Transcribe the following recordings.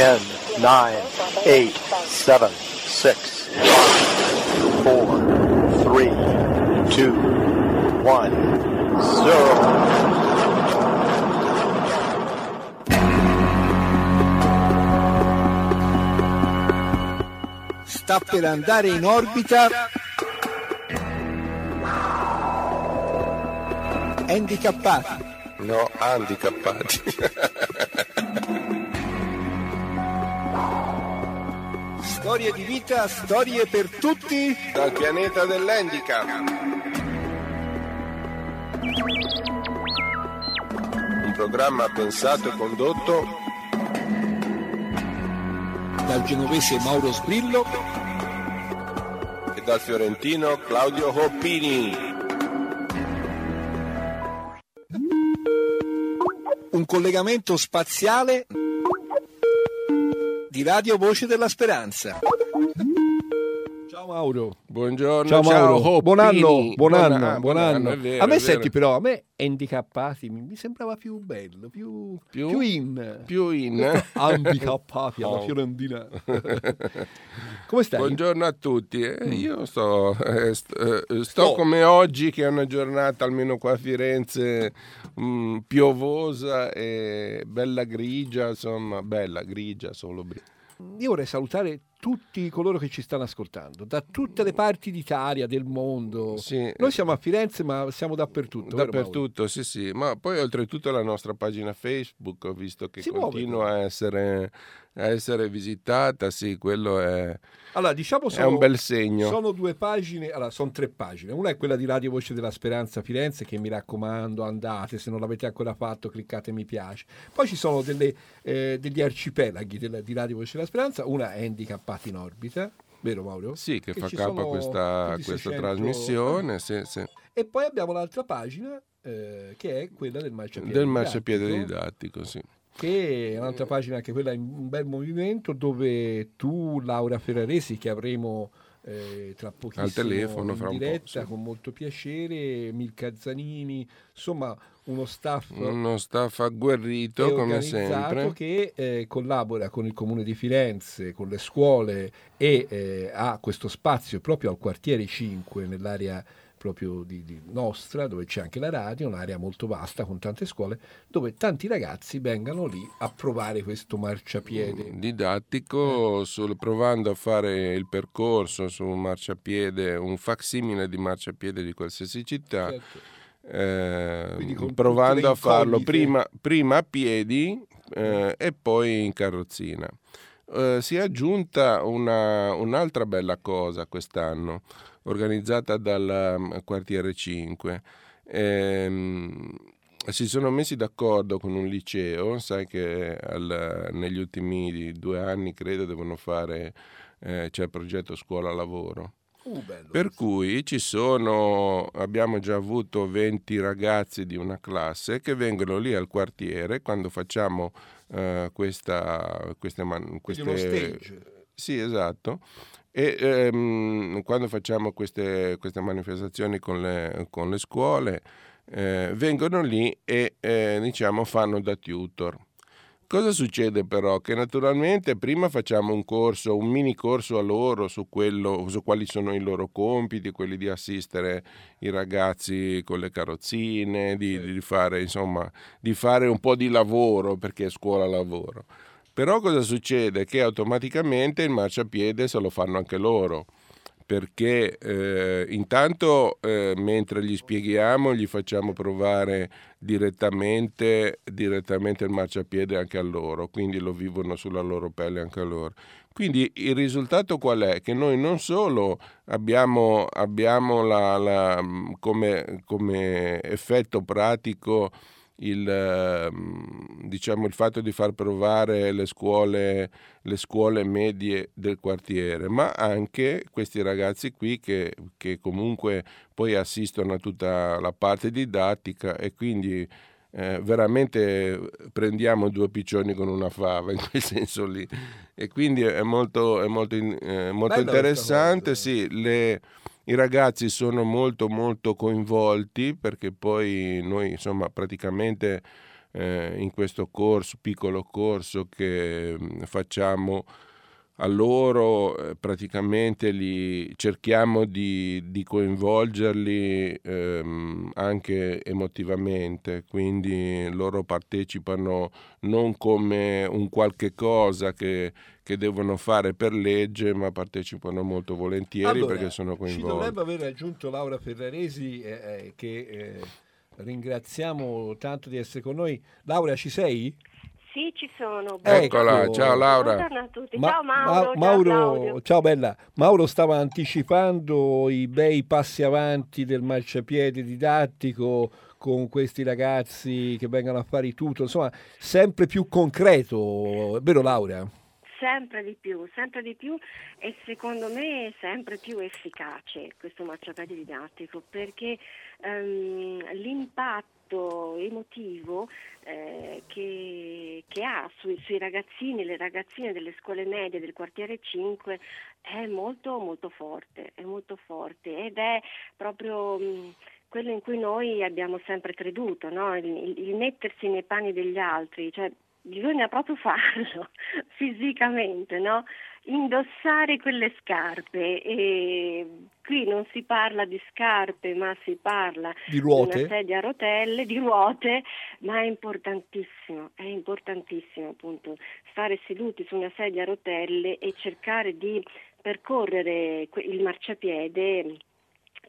10, 9, 8, 7, 6, 5, 4, 3, 2, 1, 0. sta per andare in orbita handicappati. No, handicappati. Storie di vita, storie per tutti. Dal pianeta dell'handicap. Un programma pensato e condotto dal genovese Mauro Sbrillo e dal fiorentino Claudio Hoppini. Un collegamento spaziale di Radio Voce della Speranza. Ciao Mauro. Buongiorno, Ciao Mauro. Hoppini. buon anno, buon anno, buon anno. è vero, a me senti però, a me handicappati mi, sembrava più bello, più, Più? più in. più in. Handicappati alla Oh. Fiorentina. Come stai? Buongiorno a tutti, eh, io sto, eh, st- eh, sto Sto. come oggi che è una giornata almeno qua a Firenze mm, piovosa e bella grigia, insomma bella grigia solo. Io vorrei salutare tutti coloro che ci stanno ascoltando, da tutte le parti d'Italia, del mondo. Sì, Noi siamo a Firenze, ma siamo dappertutto. Dappertutto, sì, sì, ma poi oltretutto la nostra pagina Facebook ho visto che Si muove, continua a essere, a essere visitata, sì, quello è, Allora, diciamo è sono, un bel segno. sono due pagine, allora sono tre pagine. Una è quella di Radio Voce della Speranza Firenze, che mi raccomando, andate, se non l'avete ancora fatto, cliccate mi piace. Poi ci sono delle, eh, degli arcipelaghi della- di Radio Voce della Speranza, una è Handicappati in orbita, vero Mauro? Sì, che, che fa capo a questa, questa 600 trasmissione, sì, sì. E poi abbiamo l'altra pagina, eh, che è quella del marciapiede. del marciapiede didattico. didattico, sì. che è un'altra pagina anche quella in un bel movimento dove tu Laura Ferraresi che avremo eh, tra pochissimo Al telefono, in fra un po', diretta sì. con molto piacere Milka Zanini insomma uno staff Uno staff agguerrito come sempre. che eh, collabora con il comune di Firenze con le scuole e eh, ha questo spazio proprio al quartiere 5 nell'area proprio di, di nostra dove c'è anche la radio un'area molto vasta con tante scuole dove tanti ragazzi vengano lì a provare questo marciapiede didattico sul- provando a fare il percorso su un marciapiede, un facsimile di marciapiede di qualsiasi città, Certo. eh, provando a farlo prima, prima a piedi eh, e poi in carrozzina. Eh, si è aggiunta una- un'altra bella cosa quest'anno, organizzata dal um, quartiere 5. Ehm, si sono messi d'accordo con un liceo, sai che al- negli ultimi due anni credo devono fare, eh, c'è il progetto scuola lavoro. Uh. Per cui ci sono, abbiamo già avuto 20 ragazzi di una classe che vengono lì al quartiere quando facciamo eh, questa, queste, man- queste uno stage. sì, esatto. E ehm, quando facciamo queste, queste manifestazioni con le, con le scuole, eh, vengono lì e eh, diciamo fanno da tutor. Cosa succede però? Che naturalmente prima facciamo un corso, un mini corso a loro su, quello, su quali sono i loro compiti, quelli di assistere i ragazzi con le carrozzine, di, di fare, insomma, di fare un po' di lavoro perché è scuola lavoro. Però cosa succede? Che automaticamente il marciapiede se lo fanno anche loro, perché eh, intanto eh, mentre gli spieghiamo gli facciamo provare direttamente, direttamente il marciapiede anche a loro, quindi lo vivono sulla loro pelle anche a loro. Quindi il risultato qual è? Che noi non solo abbiamo, abbiamo la- la- come, come effetto pratico il, ehm, diciamo, il fatto di far provare le scuole, le scuole medie del quartiere, ma anche questi ragazzi qui che, che comunque poi assistono a tutta la parte didattica e quindi eh, veramente prendiamo due piccioni con una fava in quel senso lì. E quindi è molto, è molto, eh, molto interessante, cosa. sì, le- i ragazzi sono molto molto coinvolti perché poi noi insomma praticamente eh, in questo corso, piccolo corso che mm, facciamo a loro eh, praticamente li cerchiamo di, di coinvolgerli ehm, anche emotivamente, quindi loro partecipano non come un qualche cosa che, che devono fare per legge, ma partecipano molto volentieri allora, perché sono coinvolti. Ci dovrebbe aver aggiunto Laura Ferraresi eh, eh, che eh, ringraziamo tanto di essere con noi. Laura, ci sei? Sì, ci sono. Eccola, ecco. ciao Laura. Buongiorno a tutti. Ma, ciao Mauro. Ma, Mauro ciao, ciao, bella. Mauro stava anticipando i bei passi avanti del marciapiede didattico con questi ragazzi che vengono a fare i tutto, insomma, sempre più concreto, vero Laura? Sempre di più, sempre di più e secondo me sempre più efficace questo marciapiede didattico perché um, l'impatto emotivo eh, che, che, ha sui, sui ragazzini e le ragazzine delle scuole medie del quartiere 5 è molto molto forte, è molto forte ed è proprio mh, quello in cui noi abbiamo sempre creduto, no? il, il, il mettersi nei panni degli altri, cioè bisogna proprio farlo fisicamente, no? indossare quelle scarpe e qui non si parla di scarpe ma si parla di, ruote. di una sedia a rotelle, di ruote, ma è importantissimo, è importantissimo appunto stare seduti su una sedia a rotelle e cercare di percorrere il marciapiede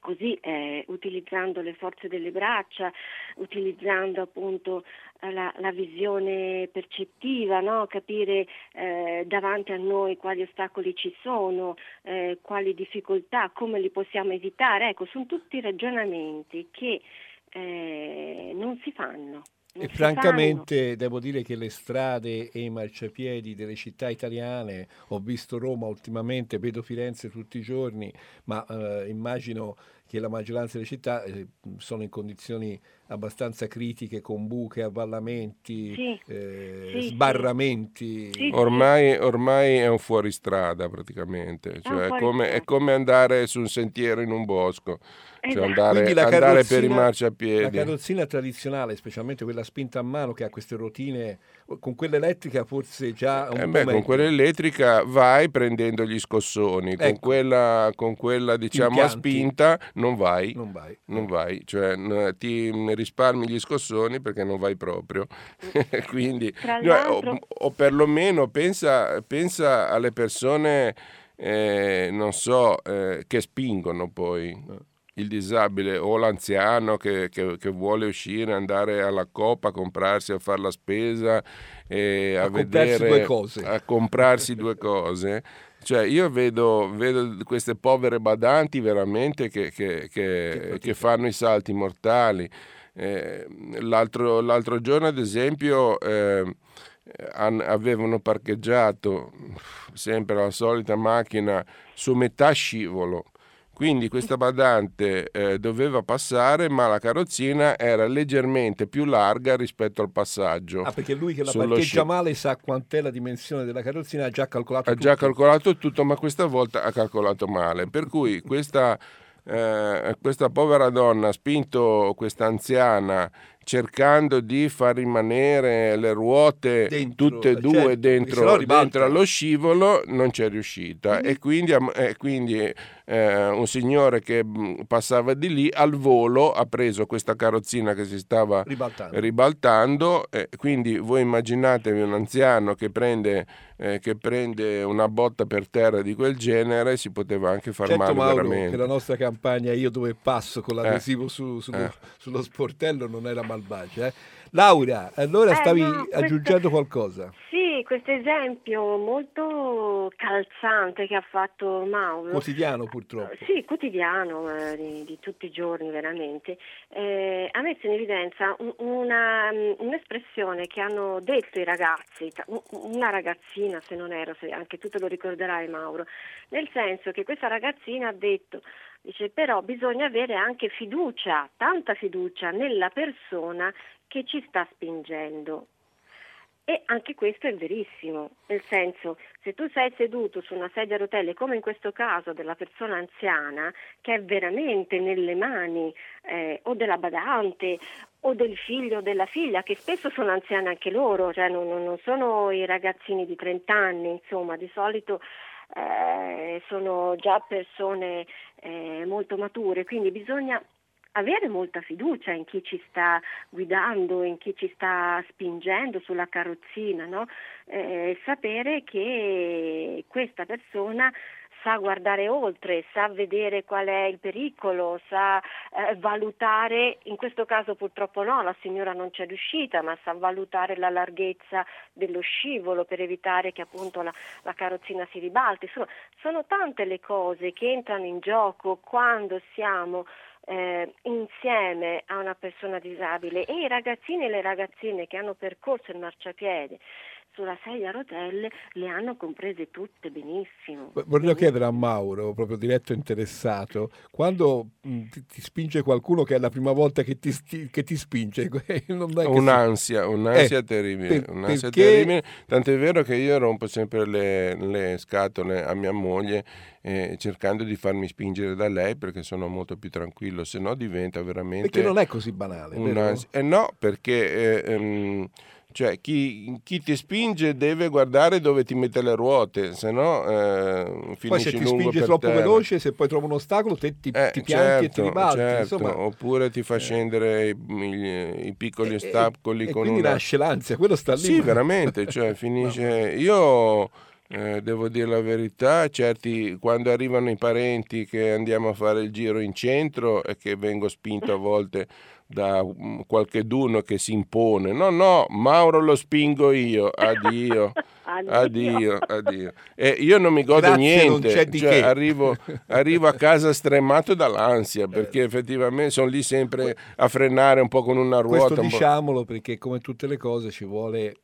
così eh, utilizzando le forze delle braccia, utilizzando appunto la, la visione percettiva, no? capire eh, davanti a noi quali ostacoli ci sono, eh, quali difficoltà, come li possiamo evitare. Ecco, sono tutti ragionamenti che eh, non si fanno. E francamente fanno. devo dire che le strade e i marciapiedi delle città italiane, ho visto Roma ultimamente, vedo Firenze tutti i giorni, ma eh, immagino che la maggioranza delle città eh, sono in condizioni abbastanza critiche con buche, avvallamenti, sì, eh, sì, sbarramenti. Sì, ormai, ormai, è un fuoristrada praticamente, cioè è, come, è, come, andare su un sentiero in un bosco. Cioè esatto. andare, andare per i marciapiedi. La carrozzina tradizionale, specialmente quella spinta a mano che ha queste rotine, con quella elettrica forse già un eh beh, Con quella elettrica vai prendendo gli scossoni, ecco. con, quella, con quella diciamo a spinta non vai, non vai, non vai. cioè ti risparmi gli scossoni perché non vai proprio. Quindi, o, o, perlomeno pensa, pensa alle persone, eh, non so, eh, che spingono poi il disabile o l'anziano che, che, che, vuole uscire, andare alla coppa, a comprarsi, a fare la spesa e a, a vedere, a comprarsi due cose. Cioè io vedo, vedo, queste povere badanti veramente che, che, che, che fanno i salti mortali. Eh, l'altro, l'altro, giorno, ad esempio, eh, an, avevano parcheggiato sempre la solita macchina su metà scivolo quindi questa badante eh, doveva passare, ma la carrozzina era leggermente più larga rispetto al passaggio. Ah, perché lui che la parcheggia sci... male sa quant'è la dimensione della carrozzina, ha già calcolato ha tutto. Ha già calcolato tutto, ma questa volta ha calcolato male. Per cui questa, eh, questa povera donna ha spinto questa anziana cercando di far rimanere le ruote dentro, tutte e due certo, dentro, dentro allo scivolo, non c'è riuscita. Mm-hmm. E quindi, e quindi eh, un signore che mm, passava di lì al volo ha preso questa carrozzina che si stava ribaltando, ribaltando eh, quindi voi immaginatevi un anziano che prende, eh, che prende, una botta per terra di quel genere si poteva anche far certo, male Mauro, veramente che la nostra campagna io dove passo con l'adesivo eh. su, sullo, eh. sullo, sportello non era malvagia eh. Laura, allora stavi no, aggiungendo qualcosa? Sì, questo esempio molto calzante che ha fatto Mauro. Quotidiano purtroppo. Sì, quotidiano, eh, di, di, tutti i giorni veramente. Eh, ha messo in evidenza una, un'espressione che hanno detto i ragazzi, una ragazzina se non ero, se anche tu te lo ricorderai Mauro, nel senso che questa ragazzina ha detto Dice però bisogna avere anche fiducia, tanta fiducia nella persona che ci sta spingendo. E anche questo è verissimo, nel senso, se tu sei seduto su una sedia a rotelle, come in questo caso della persona anziana, che è veramente nelle mani eh, o della badante o del figlio o della figlia, che spesso sono anziane anche loro, cioè non, non sono i ragazzini di 30 anni, insomma, di solito eh, sono già persone eh, molto mature, quindi bisogna avere molta fiducia in chi ci sta guidando, in chi ci sta spingendo sulla carrozzina, no? eh, sapere che questa persona sa guardare oltre, sa vedere qual è il pericolo, sa eh, valutare, in questo caso purtroppo no, la signora non c'è riuscita, ma sa valutare la larghezza dello scivolo per evitare che appunto la, la carrozzina si ribalti. Sono, sono tante le cose che entrano in gioco quando siamo eh, insieme a una persona disabile. E i ragazzini e le ragazzine che hanno percorso il marciapiede sulla sedia a rotelle le hanno comprese tutte benissimo. Voglio chiedere a Mauro, proprio diretto interessato, quando mh, ti, ti, spinge qualcuno che è la prima volta che ti, che ti spinge, un'ansia, si... un'ansia eh, terribile, per, un'ansia perché... terribile, tant'è vero che io rompo sempre le, le scatole a mia moglie eh, cercando di farmi spingere da lei perché sono molto più tranquillo, se no diventa veramente... Perché non è così banale, un'ansia. Eh no, perché... Eh, ehm, cioè, chi, chi, ti spinge deve guardare dove ti mette le ruote, se no eh, Poi se ti spinge troppo terra. veloce, se poi trova un ostacolo, te ti, eh, ti pianti certo, e ti certo, ribalti. Certo. Insomma, Oppure ti fa eh. scendere i, i, i piccoli ostacoli. E, con e quindi una... nasce l'ansia, quello sta lì. Sì, veramente, cioè, finisce... Io... Eh, devo dire la verità, certi quando arrivano i parenti che andiamo a fare il giro in centro e che vengo spinto a volte da mm, qualche d'uno che si impone. No, no, Mauro lo spingo io. Addio. addio, addio. E io non mi godo Grazie, niente. Cioè, arrivo, arrivo, a casa stremato dall'ansia perché effettivamente sono lì sempre a frenare un po' con una ruota. Questo diciamolo perché come tutte le cose ci vuole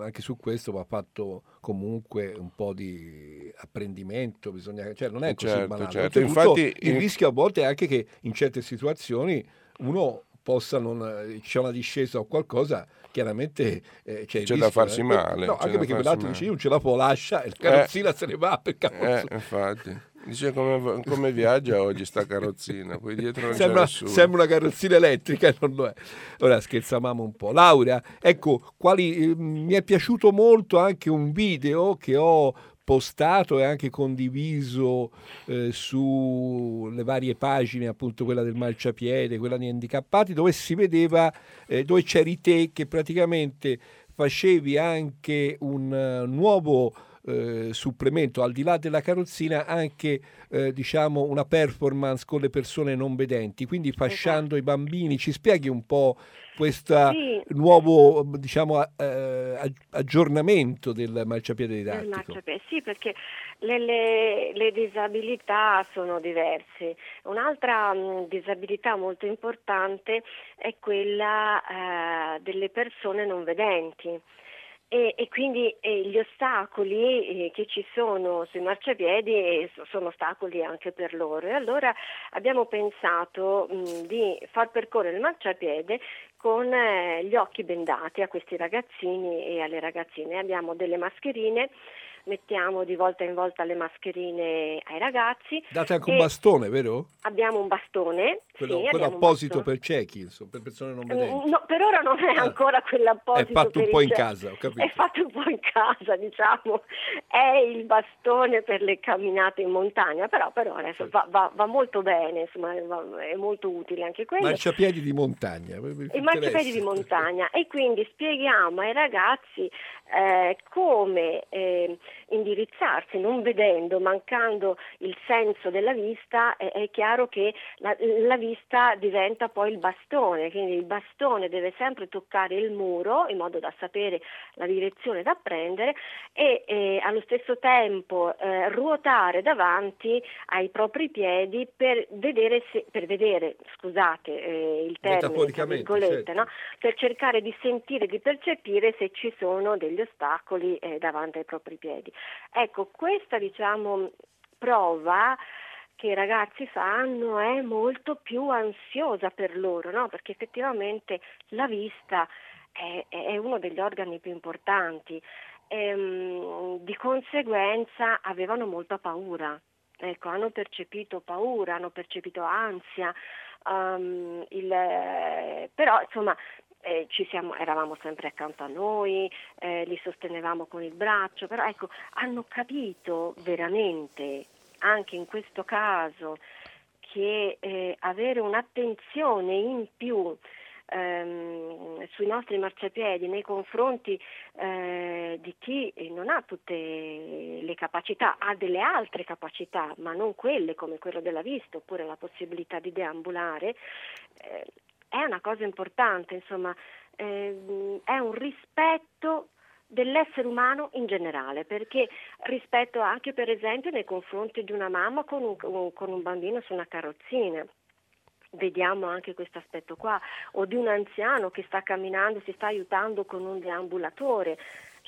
anche su questo va fatto comunque un po' di apprendimento, bisogna, cioè non è così certo, banale. Certo. Infatti, il rischio a volte è anche che in certe situazioni uno possa non c'è una discesa o qualcosa chiaramente eh, c'è, c'è rischio, da farsi eh. male no, anche perché quell'altro dice io non ce la può lascia e il carrozzina eh, se ne va per caso eh, infatti dice come, come, viaggia oggi sta carrozzina poi dietro non sembra, sembra una carrozzina elettrica non lo è. Ora scherzavamo un po' Laura ecco quali, mi è piaciuto molto anche un video che ho postato e anche condiviso eh, sulle varie pagine, appunto quella del marciapiede, quella di handicappati, dove si vedeva, eh, dove c'eri te che praticamente facevi anche un uh, nuovo eh, supplemento al di là della carrozzina anche eh, diciamo una performance con le persone non vedenti quindi fasciando esatto. i bambini ci spieghi un po' questo sì. nuovo diciamo, eh, aggiornamento del marciapiede didattico. Marciapiede, sì, perché le, le, le, disabilità sono diverse. Un'altra mh, disabilità molto importante è quella eh, delle persone non vedenti. E, e, quindi eh, gli ostacoli eh, che ci sono sui marciapiedi eh, sono ostacoli anche per loro e allora abbiamo pensato mh, di far percorrere il marciapiede con eh, gli occhi bendati a questi ragazzini e alle ragazzine. Abbiamo delle mascherine mettiamo di volta in volta le mascherine ai ragazzi. Date anche un bastone, vero? Abbiamo un bastone. Quello, sì, quello apposito per ciechi, insomma, per persone non vedenti. No, per ora non è ah. ancora quello apposito. È fatto un po' in casa, ho capito. È fatto un po' in casa, diciamo. È il bastone per le camminate in montagna, però, però adesso va, va, va, molto bene, insomma, è molto utile anche quello. Marciapiedi di montagna. I marciapiedi di montagna. E quindi spieghiamo ai ragazzi eh, come eh, indirizzarsi, non vedendo, mancando il senso della vista, è, è chiaro che la, la, vista diventa poi il bastone, quindi il bastone deve sempre toccare il muro in modo da sapere la direzione da prendere e eh, allo stesso tempo eh, ruotare davanti ai propri piedi per vedere, se, per vedere scusate eh, il termine, certo. no? per cercare di sentire, di percepire se ci sono degli ostacoli eh, davanti ai propri piedi. Ecco, questa diciamo, prova che i ragazzi fanno è molto più ansiosa per loro, no? perché effettivamente la vista è, è uno degli organi più importanti. Ehm, di conseguenza avevano molta paura, ecco, hanno percepito paura, hanno percepito ansia, um, il, però insomma eh, siamo, eravamo sempre accanto a noi, eh, li sostenevamo con il braccio, però ecco, hanno capito veramente, anche in questo caso, che eh, avere un'attenzione in più ehm, sui nostri marciapiedi nei confronti eh, di chi non ha tutte le capacità, ha delle altre capacità, ma non quelle come quello della vista oppure la possibilità di deambulare, eh, è una cosa importante, insomma, eh, è un rispetto dell'essere umano in generale, perché rispetto anche per esempio nei confronti di una mamma con un, con un bambino su una carrozzina vediamo anche questo aspetto qua, o di un anziano che sta camminando, si sta aiutando con un deambulatore.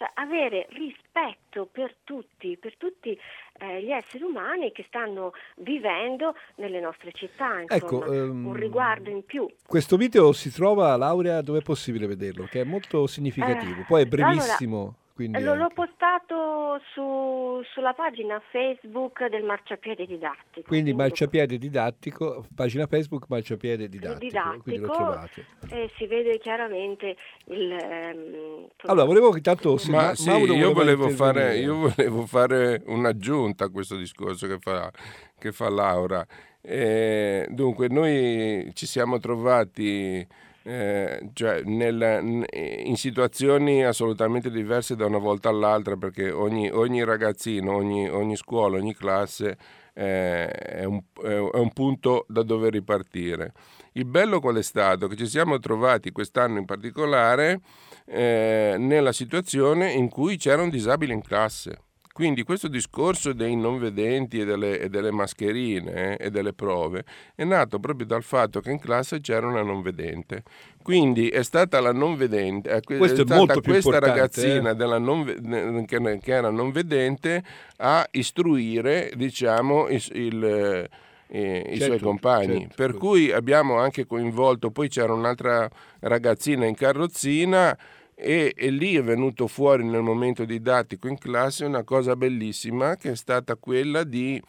Cioè avere rispetto per tutti, per tutti eh, gli esseri umani che stanno vivendo nelle nostre città, insomma, ecco, um, un riguardo in più. Questo video si trova, Laurea, dove è possibile vederlo? Che è molto significativo, eh, poi è brevissimo. Allora, quindi L'ho anche... postato su, sulla pagina Facebook del Marciapiede Didattico. Quindi Marciapiede Didattico, pagina Facebook Marciapiede Didattico, didattico quindi lo trovate. E si vede chiaramente il... Ehm, allora, volevo intanto... Sì, Ma, sì, io, volevo fare, io volevo fare un'aggiunta a questo discorso che fa, che fa Laura. Eh, dunque, noi ci siamo trovati eh, cioè nel, in situazioni assolutamente diverse da una volta all'altra perché ogni, ogni ragazzino, ogni, ogni, scuola, ogni classe eh, è, un, è, un, punto da dove ripartire. Il bello qual è stato? Che ci siamo trovati quest'anno in particolare eh, nella situazione in cui c'era un disabile in classe quindi questo discorso dei non vedenti e delle, e delle mascherine eh, e delle prove è nato proprio dal fatto che in classe c'era una non vedente. Quindi è stata la non vedente, eh, è, Questo è stata questa ragazzina eh? non, che, che, era non vedente a istruire diciamo, il, il eh, i certo, suoi compagni. Certo. Per cui abbiamo anche coinvolto, poi c'era un'altra ragazzina in carrozzina e, e, lì è venuto fuori nel momento didattico in classe una cosa bellissima che è stata quella di,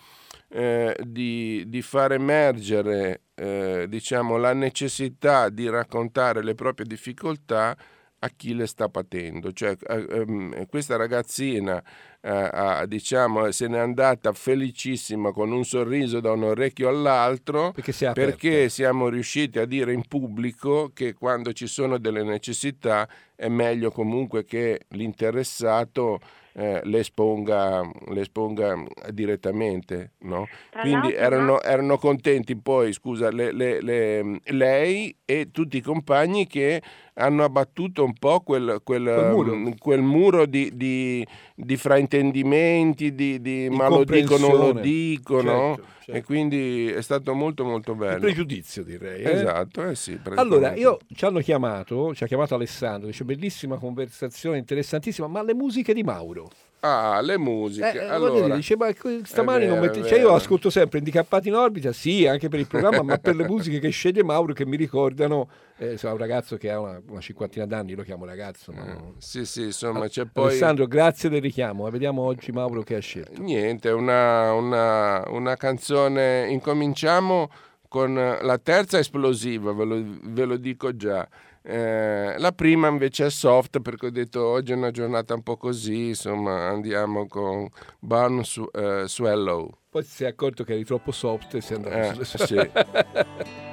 eh, di, di far emergere eh, diciamo, la necessità di raccontare le proprie difficoltà a chi le sta patendo. Cioè, eh, ehm, questa ragazzina eh, diciamo, se n'è andata felicissima con un sorriso da un orecchio all'altro perché, perché siamo riusciti a dire in pubblico che quando ci sono delle necessità è meglio comunque che l'interessato eh, le, esponga, le, esponga, direttamente. No? Quindi erano, erano, contenti poi, scusa, le, le, lei e tutti i compagni che hanno abbattuto un po' quel, quel, quel muro, um, quel muro di, di, di, fraintendimenti, di, di ma lo dico, non lo dicono. Certo, certo. E quindi è stato molto molto bello. Il pregiudizio direi. Eh? Esatto, eh sì. Allora, io ci hanno chiamato, ci ha chiamato Alessandro, dice bellissima conversazione, interessantissima, ma le musiche di Mauro? Ah, le musiche. Eh, allora, dire, dice, ma stamani non metti... cioè, io ascolto sempre Indicappati in orbita, sì, anche per il programma, ma per le musiche che sceglie Mauro che mi ricordano, eh, so, un ragazzo che ha una, una, cinquantina d'anni, lo chiamo ragazzo. Ma... Eh, sì, sì, insomma, c'è poi... Alessandro, grazie del richiamo, vediamo oggi Mauro che ha scelto. Niente, una, una, una canzone, incominciamo con la terza esplosiva, ve lo, ve lo dico già. Eh, la prima invece è soft perché ho detto oggi è una giornata un po' così, insomma andiamo con Barn su, eh, Swallow. Poi si è accorto che eri troppo soft e si è andato eh, sulle sì.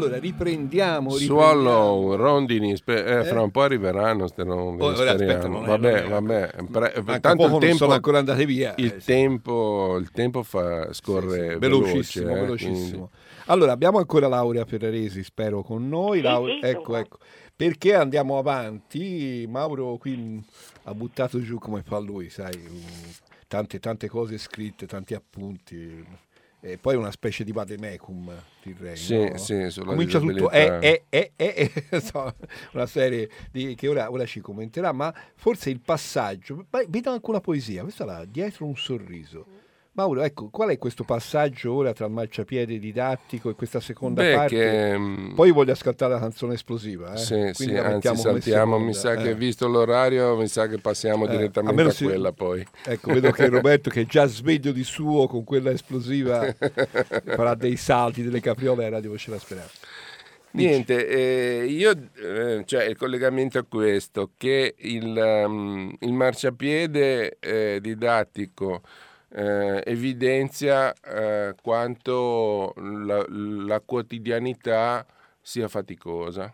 Allora, riprendiamo. Swallow, rondini, spe- eh, fra un po' arriveranno queste rondini. Oh, aspetta, vabbè, vabbè. Pre- tanto il tempo, sono ancora andate via. Il, eh, tempo, il tempo fa, scorre sì, sì. velocissimo. Veloce, eh, velocissimo. Allora, abbiamo ancora Laurea Ferraresi, spero, con noi. Laura, ecco, ecco. Perché andiamo avanti? Mauro qui ha buttato giù come fa lui, sai, tante, tante cose scritte, tanti appunti e poi una specie di vademecum, direi. Sì, no? sì, Comincia tutto, è, è, è, è, una serie di, che ora, ora, ci commenterà, ma forse il passaggio, vedo anche una poesia, questa là, dietro un sorriso Mauro, ecco, qual è questo passaggio ora tra il marciapiede didattico e questa seconda Beh, parte? Che, mm, Poi voglio ascoltare la canzone esplosiva. Eh? Sì, sì, anzi saltiamo, mi sa eh. che visto l'orario, mi sa che passiamo eh, direttamente a, a quella si... poi. Ecco, vedo che Roberto che è già sveglio di suo con quella esplosiva farà dei salti, delle capriole e radio voce la speranza. Niente, eh, io, eh, cioè il collegamento è questo, che il, um, il marciapiede eh, didattico eh, evidenzia eh, quanto la, la, quotidianità sia faticosa.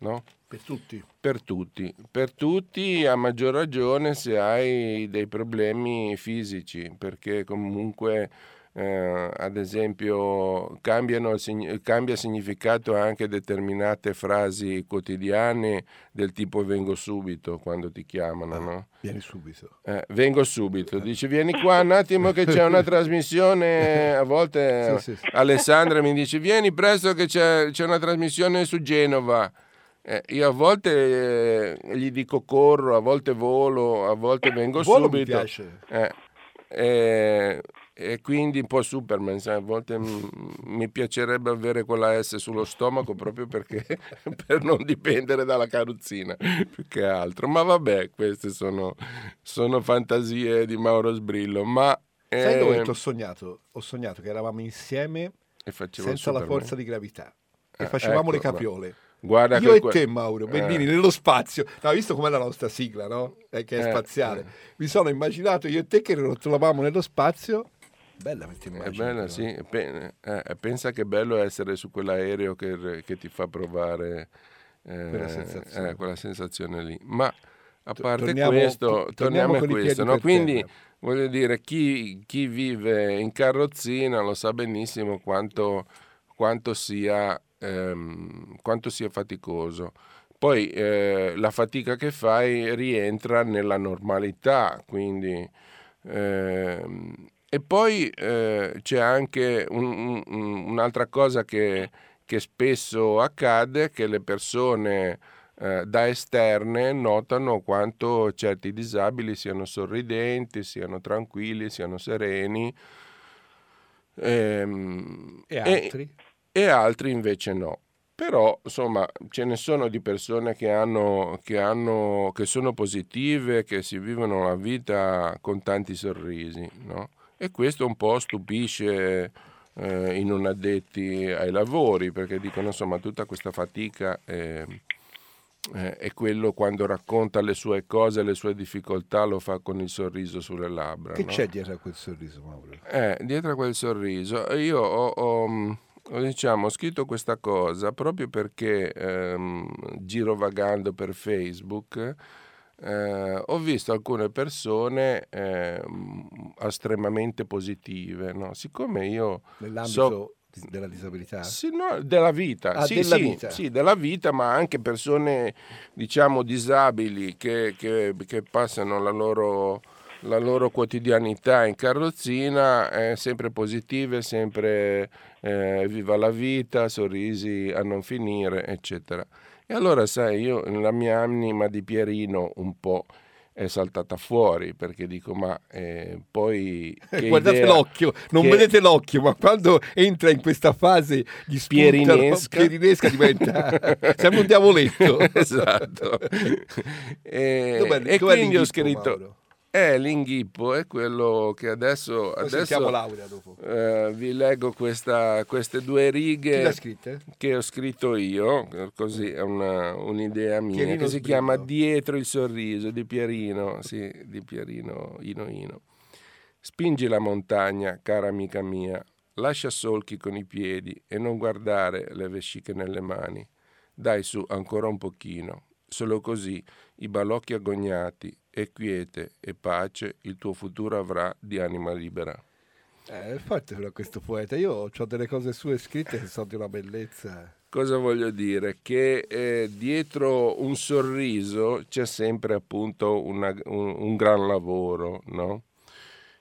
No? Per tutti. Per tutti. Per tutti, a maggior ragione se hai dei problemi fisici, perché comunque eh, ad esempio cambiano, cambia significato anche determinate frasi quotidiane del tipo vengo subito quando ti chiamano, no? Vieni subito. Eh, vengo subito, dice vieni qua un attimo che c'è una trasmissione, a volte sì, sì, sì. Alessandra mi dice vieni presto che c'è, c'è una trasmissione su Genova. Eh, io a volte eh, gli dico corro, a volte volo, a volte vengo Volo subito. Mi piace. Eh, eh e quindi un po' Superman, sai, a volte mi piacerebbe avere quella S sullo stomaco proprio perché per non dipendere dalla carrozzina più che altro. Ma vabbè, queste sono, sono fantasie di Mauro Sbrillo. Ma, eh... Sai dove ho sognato? Ho sognato che eravamo insieme senza Superman. la forza di gravità e ah, facevamo ecco, le capriole. Guarda Io e que... te, Mauro, Bellini, eh. nello spazio. No, visto com'è la nostra sigla, no? Eh, che è eh, spaziale. Eh. Mi sono immaginato io e te che rottolavamo nello spazio Bella questa immagine. È bella, sì. Eh, pensa che bello essere su quell'aereo che, che ti fa provare eh, quella, sensazione. Eh, quella, sensazione. lì. Ma a parte torniamo, questo, torniamo, a questo. No? Quindi terra. voglio dire, chi, chi, vive in carrozzina lo sa benissimo quanto, quanto, sia, ehm, quanto sia faticoso. Poi eh, la fatica che fai rientra nella normalità, quindi eh, e poi eh, c'è anche un, un, un'altra cosa che, che, spesso accade, che le persone eh, da esterne notano quanto certi disabili siano sorridenti, siano tranquilli, siano sereni. Ehm, e altri? E, e altri invece no però insomma ce ne sono di persone che, hanno, che, hanno, che sono positive, che si vivono la vita con tanti sorrisi, no? E questo un po' stupisce eh, i non addetti ai lavori perché dicono insomma tutta questa fatica è, è quello quando racconta le sue cose, le sue difficoltà lo fa con il sorriso sulle labbra. Che no? c'è dietro a quel sorriso Mauro? Eh, dietro a quel sorriso io ho, ho, ho, diciamo, scritto questa cosa proprio perché ehm, girovagando per Facebook eh, ho visto alcune persone eh, estremamente positive. No? Siccome io... Nell'ambito so, della disabilità? Sì, no, della vita. Ah, sì, della sì, vita. sì, della vita, ma anche persone, diciamo, disabili che, che, che passano la loro, la loro, quotidianità in carrozzina, eh, sempre positive, sempre eh, viva la vita, sorrisi a non finire, eccetera. E allora, sai, io la mia anima di Pierino un po' è saltata fuori perché dico ma eh, poi guardate idea, l'occhio non che... vedete l'occhio ma quando entra in questa fase di pierinesca, pierinesca diventa sembra un diavoletto. Esatto. E, dov'è, e dov'è quindi ho scritto Mauro? Eh, l'inghippo è quello che adesso... adesso laurea dopo. Eh, vi leggo questa, queste due righe che ho scritto io, così è una, un'idea mia, Pierino che si chiama Dietro il sorriso di Pierino, sì, di Pierino Ino Ino. Spingi la montagna, cara amica mia, lascia solchi con i piedi e non guardare le vesciche nelle mani. Dai su ancora un pochino. Solo così i balocchi agognati e quiete e pace il tuo futuro avrà di anima libera. Eh, è però questo poeta. Io ho delle cose sue scritte che sono di una bellezza. Cosa voglio dire? Che eh, dietro un sorriso c'è sempre appunto una, un, un, gran lavoro, no?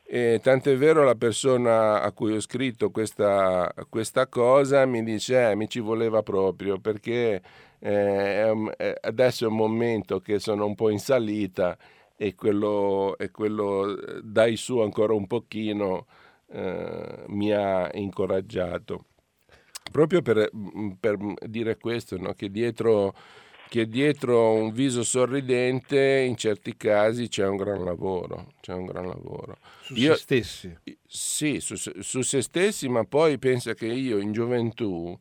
E tant'è vero la persona a cui ho scritto questa, questa cosa mi dice eh, mi ci voleva proprio perché eh, adesso è un momento che sono un po' in salita e quello, e quello dai su ancora un pochino eh, mi ha incoraggiato. Proprio per, per dire questo, no? che, dietro, che, dietro, un viso sorridente in certi casi c'è un gran lavoro. C'è un gran lavoro. Su io, se stessi? Sì, su, su se stessi, ma poi pensa che io in gioventù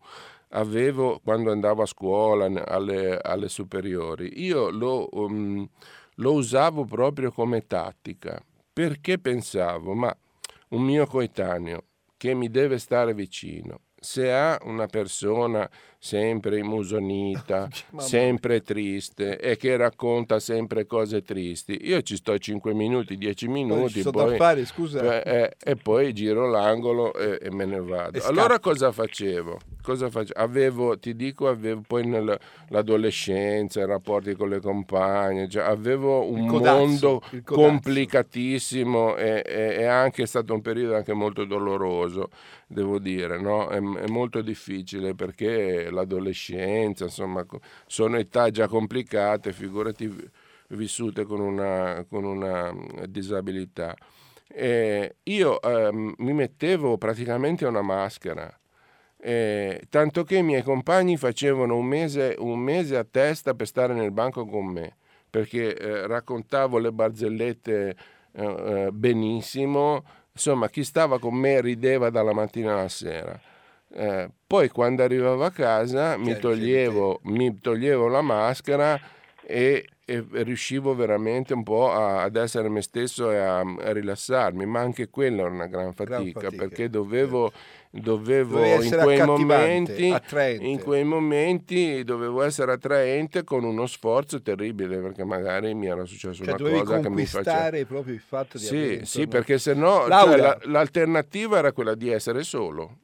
avevo, quando andavo a scuola, alle, alle superiori, io lo, um, lo usavo proprio come tattica, perché pensavo, ma un mio coetaneo che mi deve stare vicino, se ha una persona sempre imusonita, sempre triste e che racconta sempre cose tristi, io ci sto 5 minuti, 10 minuti poi, fare, eh, e poi giro l'angolo e, e me ne vado. E allora cosa facevo? Cosa facevo? Avevo, ti dico, avevo poi nell'adolescenza, i rapporti con le compagne, cioè avevo un codazzo, mondo complicatissimo e, e, è anche stato un periodo anche molto doloroso, devo dire, no? è, è molto difficile perché l'adolescenza, insomma, sono età già complicate, figurati vissute con una, con una disabilità. Eh, io eh, mi mettevo praticamente una maschera, eh, tanto che i miei compagni facevano un mese, un mese, a testa per stare nel banco con me, perché eh, raccontavo le barzellette eh, eh, benissimo, insomma chi stava con me rideva dalla mattina alla sera. Eh, poi quando arrivavo a casa mi toglievo, mi toglievo, la maschera e, e, riuscivo veramente un po' a, ad essere me stesso e a, a, rilassarmi, ma anche quella era una gran fatica, gran fatica perché dovevo, dovevo in, quei momenti, in quei momenti dovevo essere attraente con uno sforzo terribile perché magari mi era successo cioè, una cosa che mi faceva proprio il fatto di sì, sì perché se no cioè, la, l'alternativa era quella di essere solo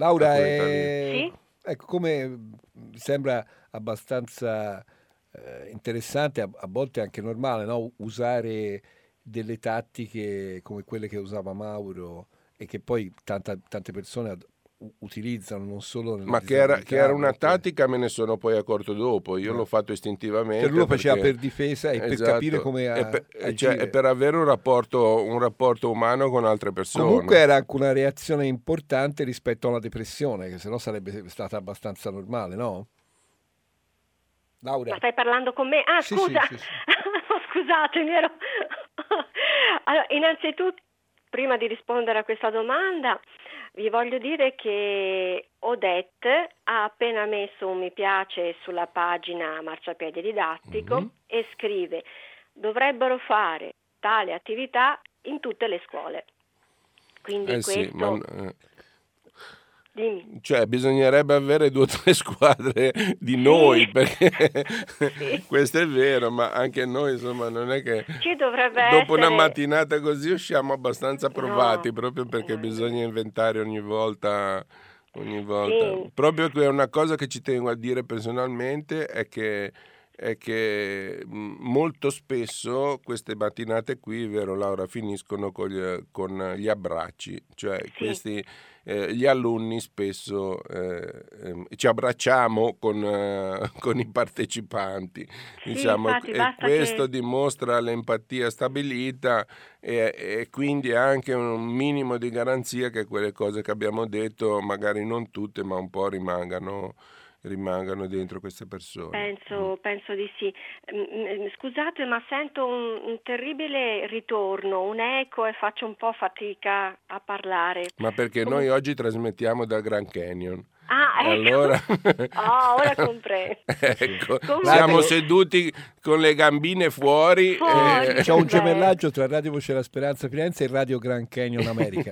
Laura, è... sì? ecco, come mi sembra abbastanza eh, interessante, a, a, volte anche normale, no? usare delle tattiche come quelle che usava Mauro e che poi tanta, tante persone utilizzano non solo ma che era, che era, una tattica me ne sono poi accorto dopo io no. l'ho fatto istintivamente che lui lo faceva per difesa e esatto. per capire come e per, cioè, e per avere un rapporto, un rapporto, umano con altre persone comunque era anche una reazione importante rispetto a una depressione che sennò sarebbe stata abbastanza normale no? Laura ma stai parlando con me? ah sì, scusa sì, sì, scusatemi ero... allora, innanzitutto prima di rispondere a questa domanda vi voglio dire che Odette ha appena messo un mi piace sulla pagina Marciapiede Didattico mm-hmm. e scrive dovrebbero fare tale attività in tutte le scuole. Quindi eh questo... Sì, ma, eh, Dimmi. Cioè, bisognerebbe avere due o tre squadre di noi, sì. perché sì. questo è vero, ma anche noi, insomma, non è che dopo essere... una mattinata così usciamo abbastanza provati, no. proprio perché no. bisogna inventare ogni volta. Ogni volta. Sì. Proprio che una cosa che ci tengo a dire personalmente è che è che molto spesso queste mattinate qui, vero Laura, finiscono con gli, con gli abbracci, cioè sì. questi, eh, gli alunni spesso eh, eh, ci abbracciamo con, eh, con i partecipanti, sì, diciamo, infatti, e questo che... dimostra l'empatia stabilita e, e, quindi anche un minimo di garanzia che quelle cose che abbiamo detto, magari non tutte, ma un po' rimangano rimangano dentro queste persone. Penso, mm. penso di sì. Mm, mm, scusate, ma sento un, un, terribile ritorno, un eco e faccio un po' fatica a parlare. Ma perché Come... noi oggi trasmettiamo dal Grand Canyon. Ah, ecco. Allora... oh, ora comprendo. ecco. Siamo seduti con le gambine fuori. fuori e... C'è un gemellaggio tra Radio Voce della Speranza Firenze e Radio Grand Canyon America.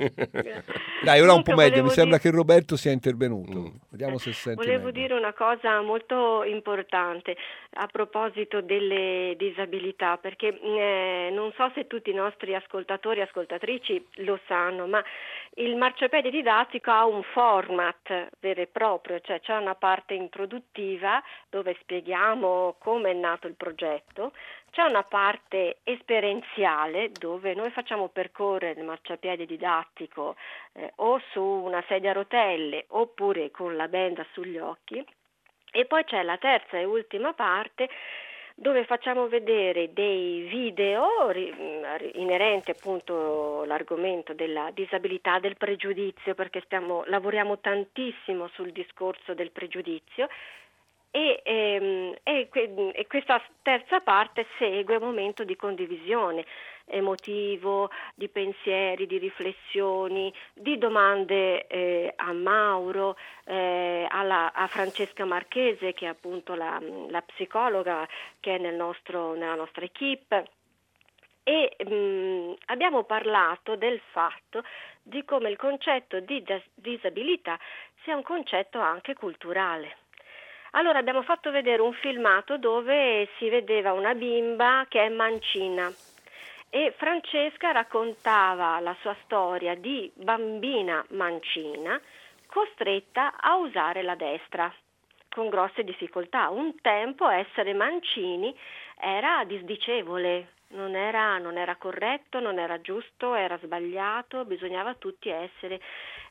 Dai, ora un po' meglio, mi sembra dire... che Roberto sia intervenuto. Mm. Vediamo se sente Volevo meglio. dire una cosa molto importante a proposito delle disabilità, perché eh, non so se tutti i nostri ascoltatori e ascoltatrici lo sanno, ma il marciapiede didattico ha un format vero e proprio, cioè c'è una parte introduttiva dove spieghiamo come è nato il progetto, c'è una parte esperienziale dove noi facciamo percorrere il marciapiede didattico eh, o su una sedia a rotelle oppure con la benda sugli occhi. E poi c'è la terza e ultima parte dove facciamo vedere dei video inerenti appunto all'argomento della disabilità, del pregiudizio, perché stiamo, lavoriamo tantissimo sul discorso del pregiudizio. E, ehm, e, e, questa terza parte segue un momento di condivisione emotivo, di pensieri, di riflessioni, di domande eh, a Mauro, eh, alla, a Francesca Marchese che è appunto la, la psicologa che è nel nostro, nella nostra equipe e mh, mm, abbiamo parlato del fatto di come il concetto di disabilità sia un concetto anche culturale. Allora abbiamo fatto vedere un filmato dove si vedeva una bimba che è mancina e Francesca raccontava la sua storia di bambina mancina costretta a usare la destra con grosse difficoltà. Un tempo essere mancini era disdicevole, non era, non era corretto, non era giusto, era sbagliato, bisognava tutti essere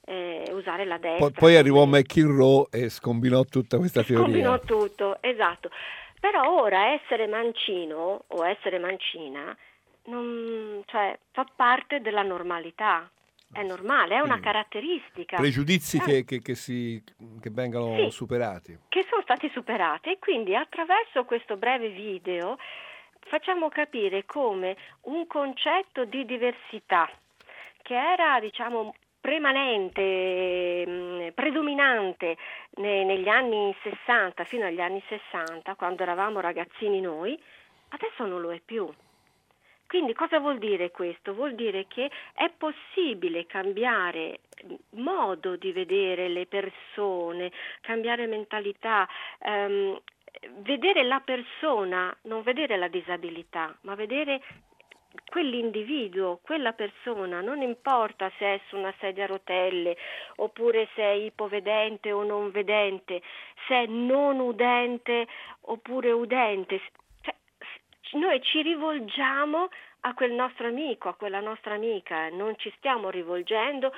eh, usare la destra. Poi, poi arrivò McInroe e scombinò tutta questa teoria. Scombinò tutto, esatto. Però ora essere mancino o essere mancina non, cioè, fa parte della normalità. È normale, è una caratteristica. Pregiudizi eh. che, che, che, si, che vengano sì, superati. Che sono stati superati e quindi attraverso questo breve video facciamo capire come un concetto di diversità che era diciamo premanente, mm, predominante negli anni 60 fino agli anni 60, quando eravamo ragazzini noi, adesso non lo è più. Quindi cosa vuol dire questo? Vuol dire che è possibile cambiare modo di vedere le persone, cambiare mentalità, ehm, vedere la persona, non vedere la disabilità, ma vedere quell'individuo, quella persona, non importa se è su una sedia a rotelle oppure se è ipovedente o non vedente, se è non udente oppure udente, noi ci rivolgiamo a quel nostro amico, a quella nostra amica, non ci stiamo rivolgendo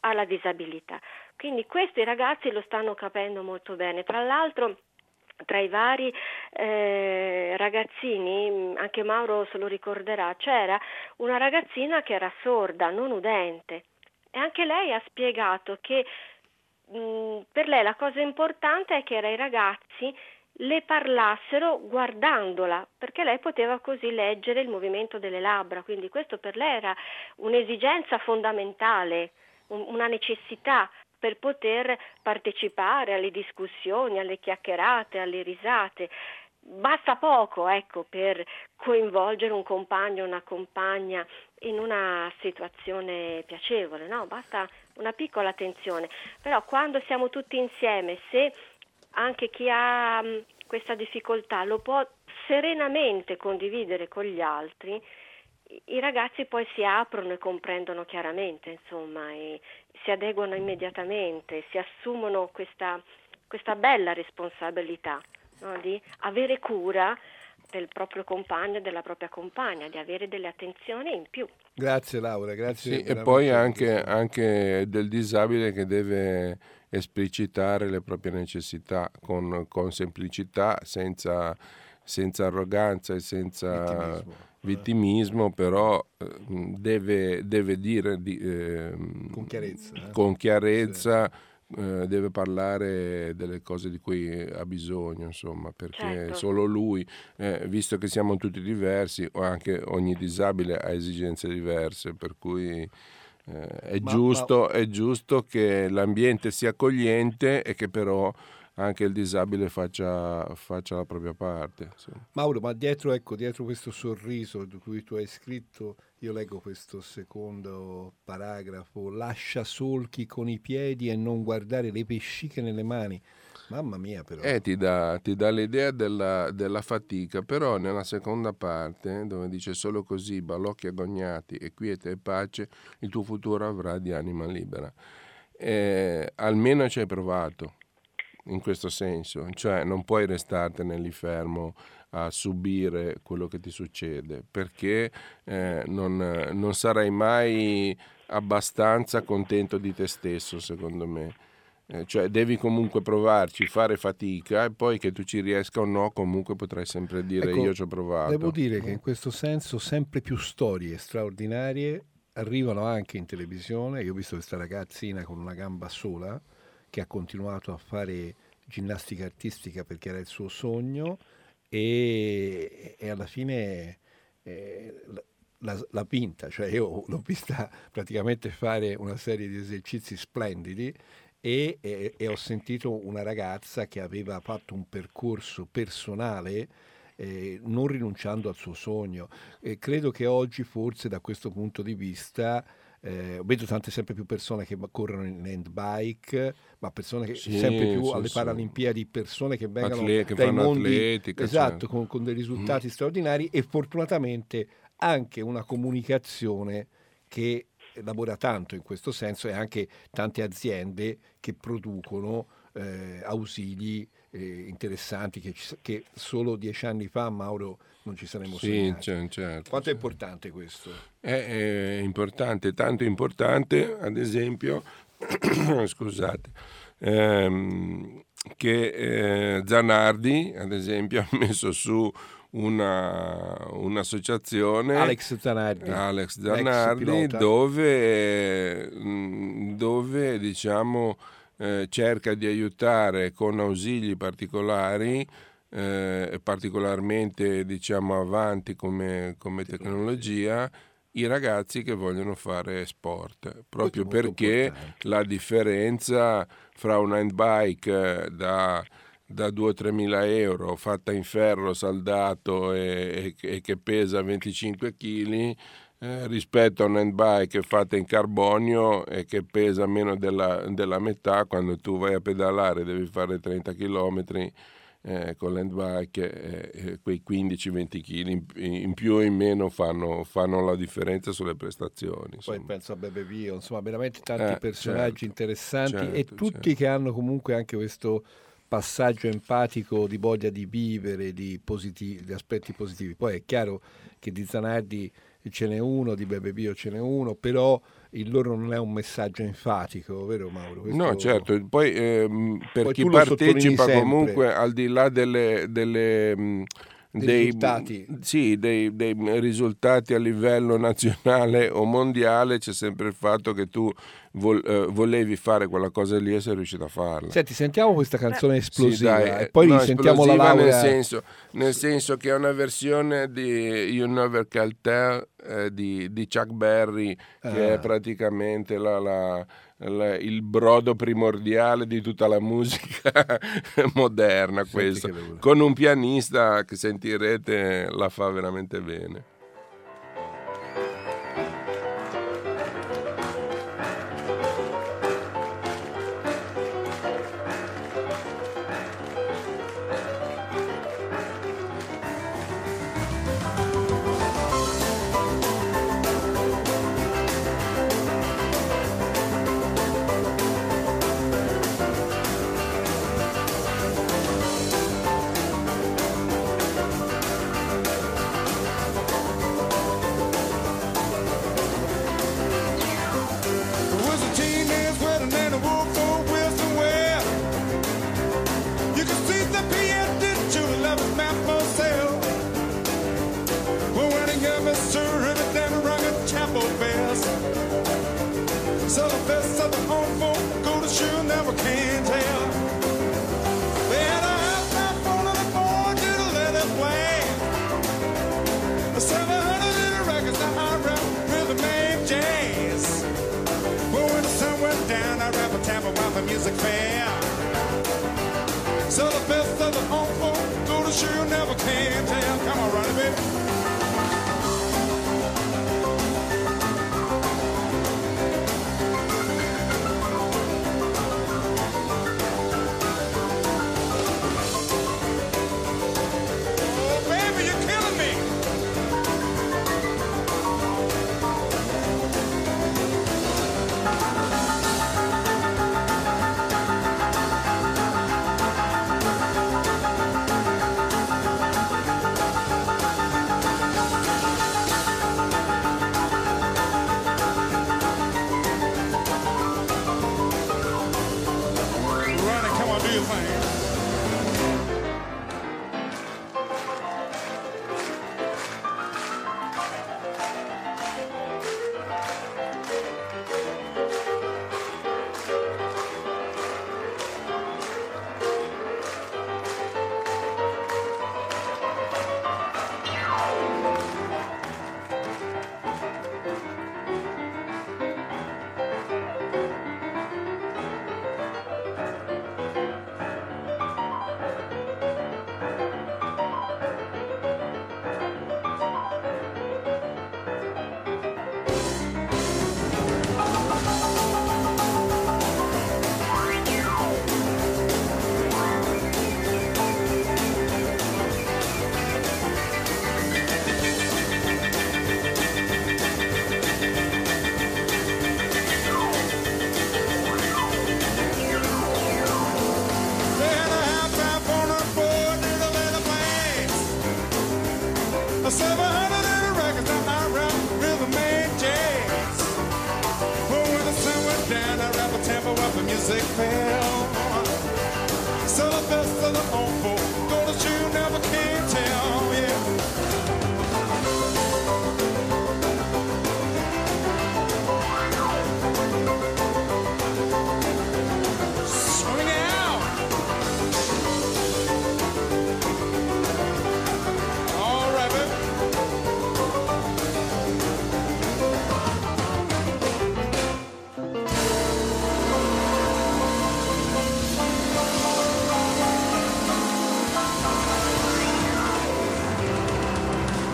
alla disabilità. Quindi questi ragazzi lo stanno capendo molto bene. Tra l'altro tra i vari eh, ragazzini, anche Mauro se lo ricorderà, c'era una ragazzina che era sorda, non udente e anche lei ha spiegato che mh, per lei la cosa importante è che i ragazzi le parlassero guardandola, perché lei poteva così leggere il movimento delle labbra, quindi questo per lei era un'esigenza fondamentale, un, una necessità per poter partecipare alle discussioni, alle chiacchierate, alle risate. Basta poco, ecco, per coinvolgere un compagno una compagna in una situazione piacevole, no? Basta una piccola attenzione. Però quando siamo tutti insieme, se anche chi ha mm, questa difficoltà lo può serenamente condividere con gli altri, i ragazzi poi si aprono e comprendono chiaramente, insomma, e si adeguano immediatamente, si assumono questa, questa bella responsabilità no? di avere cura del proprio compagno e della propria compagna, di avere delle attenzioni in più. Grazie Laura, grazie. Sì, e poi anche, anche, del disabile che deve esplicitare le proprie necessità con, con semplicità, senza, senza, arroganza e senza... Vittimismo vittimismo, però eh, deve, deve, dire di, eh, con chiarezza, eh? con chiarezza sì. Eh, deve parlare delle cose di cui ha bisogno, insomma, perché certo. solo lui, eh, visto che siamo tutti diversi, o anche ogni disabile ha esigenze diverse, per cui è, ma, giusto, ma... è giusto che l'ambiente sia accogliente e che però anche il disabile faccia, faccia la propria parte. Insomma. Mauro, ma dietro, ecco, dietro questo sorriso di cui tu hai scritto, io leggo questo secondo paragrafo, lascia solchi con i piedi e non guardare le pesciche nelle mani. Mamma mia, però. Eh, ti dà, ti dà l'idea della, della, fatica, però nella seconda parte, dove dice solo così, balocchi agognati e quiete e pace, il tuo futuro avrà di anima libera. Eh, almeno ci hai provato in questo senso, cioè non puoi restartene lì fermo a subire quello che ti succede, perché eh, non, non sarai mai abbastanza contento di te stesso, secondo me. Eh, cioè devi comunque provarci, fare fatica e poi che tu ci riesca o no, comunque potrai sempre dire ecco, io ci ho provato. Devo dire che in questo senso sempre più storie straordinarie arrivano anche in televisione. Io ho visto questa ragazzina con una gamba sola che ha continuato a fare ginnastica artistica perché era il suo sogno e, e alla fine eh, l'ha, vinta, cioè io l'ho vista praticamente fare una serie di esercizi splendidi e, e, e, ho sentito una ragazza che aveva fatto un percorso personale eh, non rinunciando al suo sogno. E credo che oggi forse da questo punto di vista eh, vedo tante sempre più persone che corrono in handbike, ma persone che sì, sempre più sì, alle sì. Paralimpiadi, persone che vengono Atle- che dai mondi atletica, esatto, certo. con, con, dei risultati mm. straordinari e fortunatamente anche una comunicazione che lavora tanto in questo senso e anche tante aziende che producono eh, ausili eh, interessanti che, che, solo dieci anni fa Mauro non ci saremmo sì, certo, certo, Quanto è importante questo? È, è importante, tanto importante, ad esempio, scusate, ehm, che eh, Zanardi, ad esempio, ha messo su una, un'associazione Alex Zanardi, Alex Zanardi dove, mm, dove diciamo, eh, cerca di aiutare con ausili particolari eh, particolarmente diciamo, avanti come, come tecnologia. i ragazzi che vogliono fare sport, proprio perché la differenza fra un handbike eh, da da 2-3 mila euro fatta in ferro saldato e, e, e che pesa 25 kg eh, rispetto a un handbike fatta in carbonio e che pesa meno della, della metà quando tu vai a pedalare devi fare 30 km eh, con l'handbike eh, quei 15-20 kg in, in, più o in meno fanno, fanno, la differenza sulle prestazioni. Insomma. Poi penso a Bebe Vio, insomma veramente tanti eh, personaggi certo, interessanti certo, e tutti certo. che hanno comunque anche questo passaggio empatico di voglia di vivere, di, positivi, di aspetti positivi. Poi è chiaro che di Zanardi ce n'è uno, di Bebe Bio ce n'è uno, però il loro non è un messaggio enfatico, vero Mauro? Questo... No, certo, poi ehm, per poi chi partecipa comunque al di là delle... delle mh, dei, risultati. Sì, dei, dei, risultati a livello nazionale o mondiale c'è sempre il fatto che tu vol, eh, volevi fare quella cosa lì e sei riuscito a farla. Senti, sentiamo questa canzone esplosiva sì, dai, e poi no, risentiamo la laurea. Nel senso, nel senso, che è una versione di You Never Can Tell eh, di, di, Chuck Berry che ah. è praticamente la, la il brodo primordiale di tutta la musica moderna questo. con un pianista che sentirete la fa veramente bene music fan.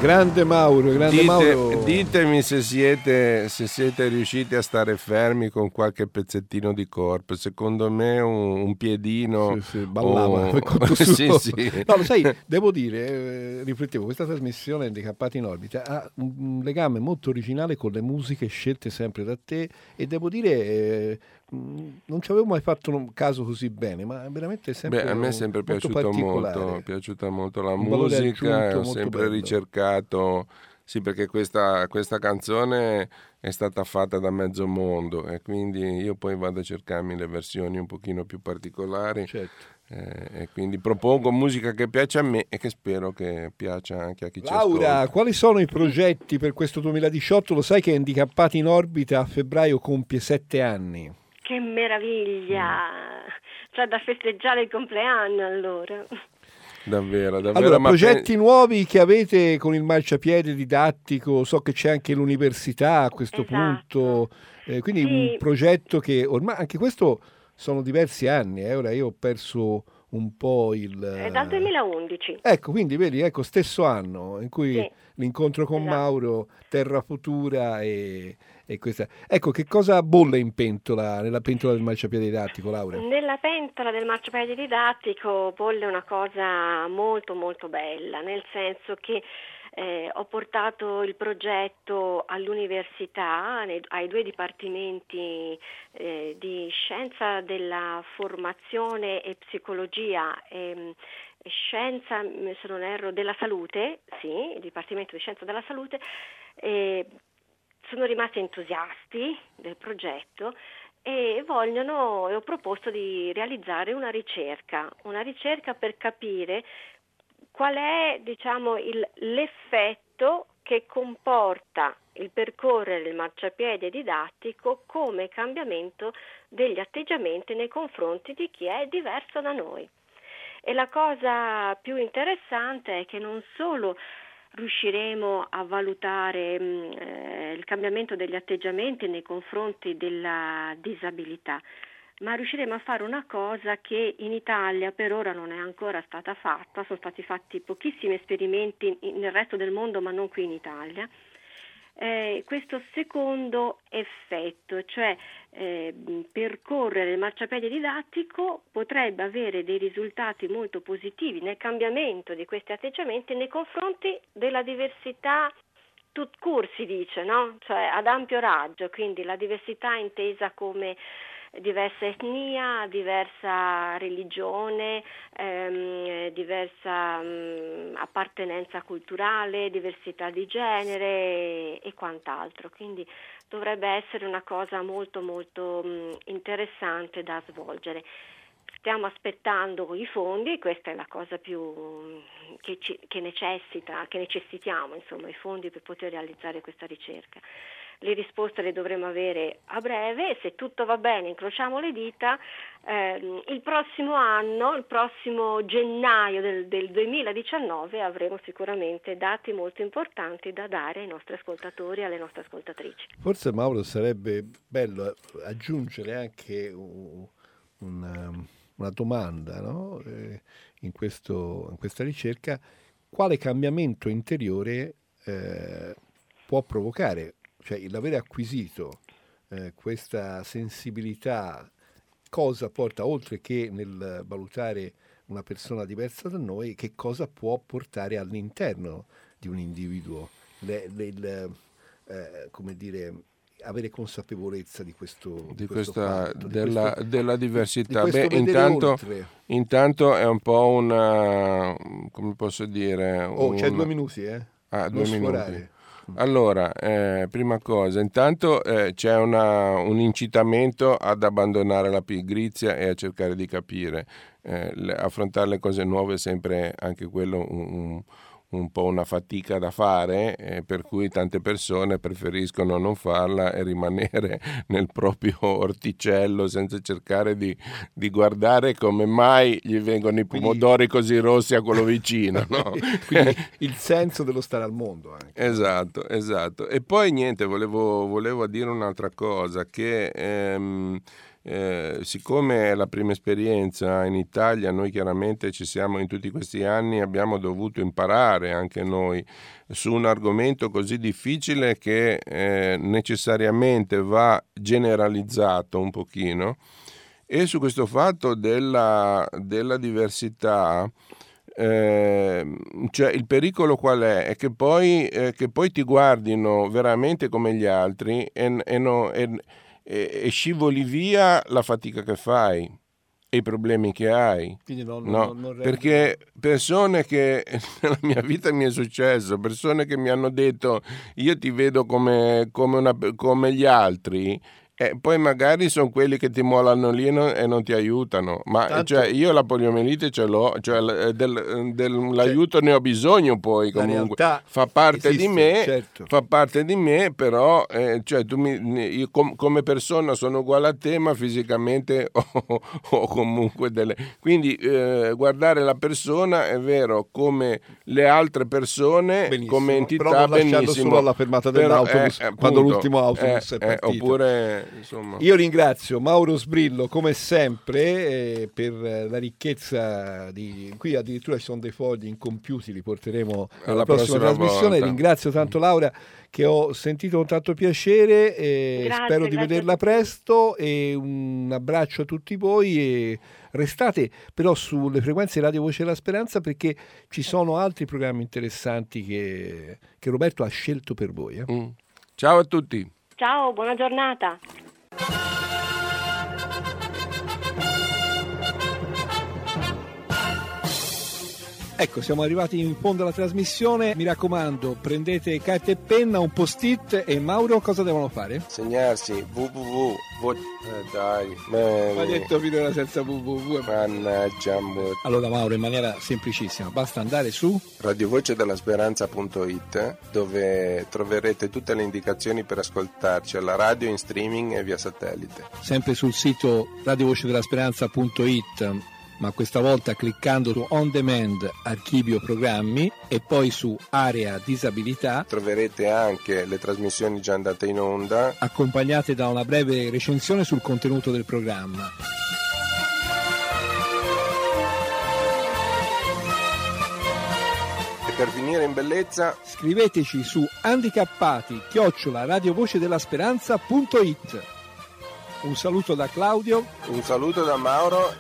Grande Mauro, grande Mauro. Ditemi se siete, se siete, riusciti a stare fermi con qualche pezzettino di corpo. Secondo me un, un piedino... Sì, sì, ballava. Oh, sì, sì. No, lo sai, devo dire, eh, riflettevo, questa trasmissione Handicappati in Orbita ha un, legame molto originale con le musiche scelte sempre da te e devo dire... Eh, non ci avevo mai fatto un caso così bene, ma veramente è sempre Beh, a me è sempre piaciuto molto, piaciuta molto la musica, ho sempre bello. ricercato, sì perché questa, questa, canzone è stata fatta da mezzo mondo e quindi io poi vado a cercarmi le versioni un pochino più particolari certo. eh, e quindi propongo musica che piace a me e che spero che piaccia anche a chi Laura, ci ascolta. Laura, quali sono i progetti per questo 2018? Lo sai che Handicappati in Orbita a febbraio compie sette anni. Che meraviglia! C'è da festeggiare il compleanno allora. Davvero, davvero. Allora, progetti pe... nuovi che avete con il marciapiede didattico, so che c'è anche l'università a questo esatto. punto, eh, quindi sì. un progetto che ormai, anche questo sono diversi anni, eh, ora io ho perso un po' il... È dal 2011. Ecco, quindi vedi, ecco, stesso anno in cui sì. l'incontro con esatto. Mauro, Terra Futura e. Ecco, che cosa bolle in pentola, nella pentola del marciapiede didattico, Laura? Nella pentola del marciapiede didattico bolle una cosa molto molto bella, nel senso che eh, ho portato il progetto all'università, nei, ai due dipartimenti eh, di scienza della formazione e psicologia e, scienza, se non erro, della salute, sì, il dipartimento di scienza della salute, eh, sono rimasti entusiasti del progetto e vogliono, e ho proposto di realizzare una ricerca, una ricerca per capire qual è diciamo, il, l'effetto che comporta il percorrere il marciapiede didattico come cambiamento degli atteggiamenti nei confronti di chi è diverso da noi. E la cosa più interessante è che non solo riusciremo a valutare mh, eh, il cambiamento degli atteggiamenti nei confronti della disabilità, ma riusciremo a fare una cosa che in Italia per ora non è ancora stata fatta, sono stati fatti pochissimi esperimenti nel resto del mondo ma non qui in Italia, eh, questo secondo effetto, cioè eh, percorrere il marciapiede didattico potrebbe avere dei risultati molto positivi nel cambiamento di questi atteggiamenti nei confronti della diversità tout court si dice, no? cioè ad ampio raggio, quindi la diversità intesa come diversa etnia, diversa religione, ehm, diversa mh, appartenenza culturale, diversità di genere e, e, quant'altro. Quindi dovrebbe essere una cosa molto molto mh, interessante da svolgere. Stiamo aspettando i fondi, questa è la cosa più che, ci, che necessita, che necessitiamo, insomma, i fondi per poter realizzare questa ricerca le risposte le dovremo avere a breve se tutto va bene, incrociamo le dita, ehm, il prossimo anno, il prossimo gennaio del, del, 2019 avremo sicuramente dati molto importanti da dare ai nostri ascoltatori e alle nostre ascoltatrici. Forse Mauro sarebbe bello aggiungere anche un, una, una, domanda no? eh, in, questo, in, questa ricerca, quale cambiamento interiore eh, può provocare cioè l'avere acquisito eh, questa sensibilità, cosa porta, oltre che nel valutare una persona diversa da noi, che cosa può portare all'interno di un individuo, le, le, le, eh, come dire, avere consapevolezza di questo di, di questa fatto, della, questo, della, diversità. di beh intanto, intanto, è un po' una come posso dire oh un, c'è due minuti eh? Ah, due Non minuti. Allora, eh, prima cosa, intanto eh, c'è una- un incitamento ad abbandonare la pigrizia e a cercare di capire. Eh, affrontare le cose nuove è sempre anche quello un, un- un po' una fatica da fare, eh, per cui tante persone preferiscono non farla e rimanere nel proprio orticello senza cercare di, di guardare come mai gli vengono i Quindi- pomodori così rossi a quello vicino. no? Quindi il senso dello stare al mondo anche. Esatto, esatto. E poi niente, volevo, volevo dire un'altra cosa, che ehm, eh, siccome è la prima esperienza in Italia, noi chiaramente ci siamo in tutti questi anni, abbiamo dovuto imparare anche noi su un argomento così difficile che eh, necessariamente va generalizzato un pochino. E su questo fatto della, della diversità, eh, cioè il pericolo qual è? È che poi, eh, che poi ti guardino veramente come gli altri e, e no- e- e- e scivoli via la fatica che fai e i problemi che hai. Non, No, non- perché persone che nella mia vita mi è successo, persone che mi hanno detto io ti vedo come, come una- come gli altri. E poi magari sono quelli che ti mollano lì e non, e non ti aiutano. Ma Tanto- cioè, io la poliomielite ce l'ho, cioè l- del- del- l'aiuto ne ho bisogno poi comunque. Fa parte esiste, di me, certo. fa parte di me, però eh, cioè, tu mi- io com- come persona sono uguale a te, ma fisicamente ho, ho comunque delle... Quindi eh, guardare la persona è vero come le altre persone, Benissimo, come entità però benissimo. solo alla fermata Però, dell'autobus, eh, quando appunto, l'ultimo autobus eh, è eh, partito. oppure, insomma... Io ringrazio Mauro Sbrillo come sempre eh, per eh, la ricchezza di... Qui addirittura ci sono dei fogli incompiuti, li porteremo alla Alla prossima, prossima trasmissione. volta. Ringrazio tanto Laura che ho sentito con tanto piacere e Grazie, spero di vederla presto e un abbraccio a tutti voi e restate però sulle frequenze Radio Voce della Speranza perché ci sono altri programmi interessanti che, che Roberto ha scelto per voi. eh. Mm. Ciao a tutti. Ciao, buona giornata. Ecco, siamo arrivati in fondo alla trasmissione. Mi raccomando, prendete carta e penna, un post-it e Mauro cosa devono fare? Segnarsi www. Eh, dai, Ma detto finora senza www. Mannaggia, mo- Allora Mauro, in maniera semplicissima, basta andare su radiovocedellasperanza.it dove troverete tutte le indicazioni per ascoltarci alla radio in streaming e via satellite. sempre sul sito radiovocedellasperanza.it ma questa volta cliccando su On Demand Archivio Programmi e poi su Area Disabilità Troverete anche le trasmissioni già andate in onda accompagnate da una breve recensione sul contenuto del programma. e per finire in bellezza Scriveteci su handicappati chiocciola radiovocedellasperanza.it Un saluto da Claudio. un saluto da Mauro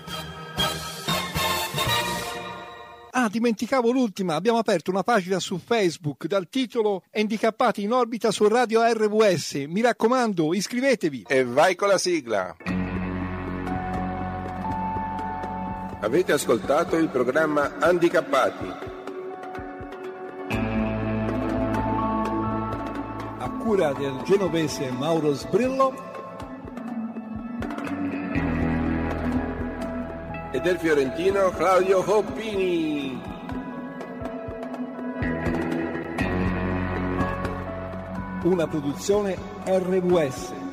Ah, dimenticavo l'ultima, abbiamo aperto una pagina su Facebook dal titolo Handicappati in orbita su Radio RWS. Mi raccomando, iscrivetevi. e vai con la sigla. Avete ascoltato il programma Handicappati. A cura del genovese Mauro Sbrillo. E del fiorentino Claudio Hoppini. Una produzione RWS.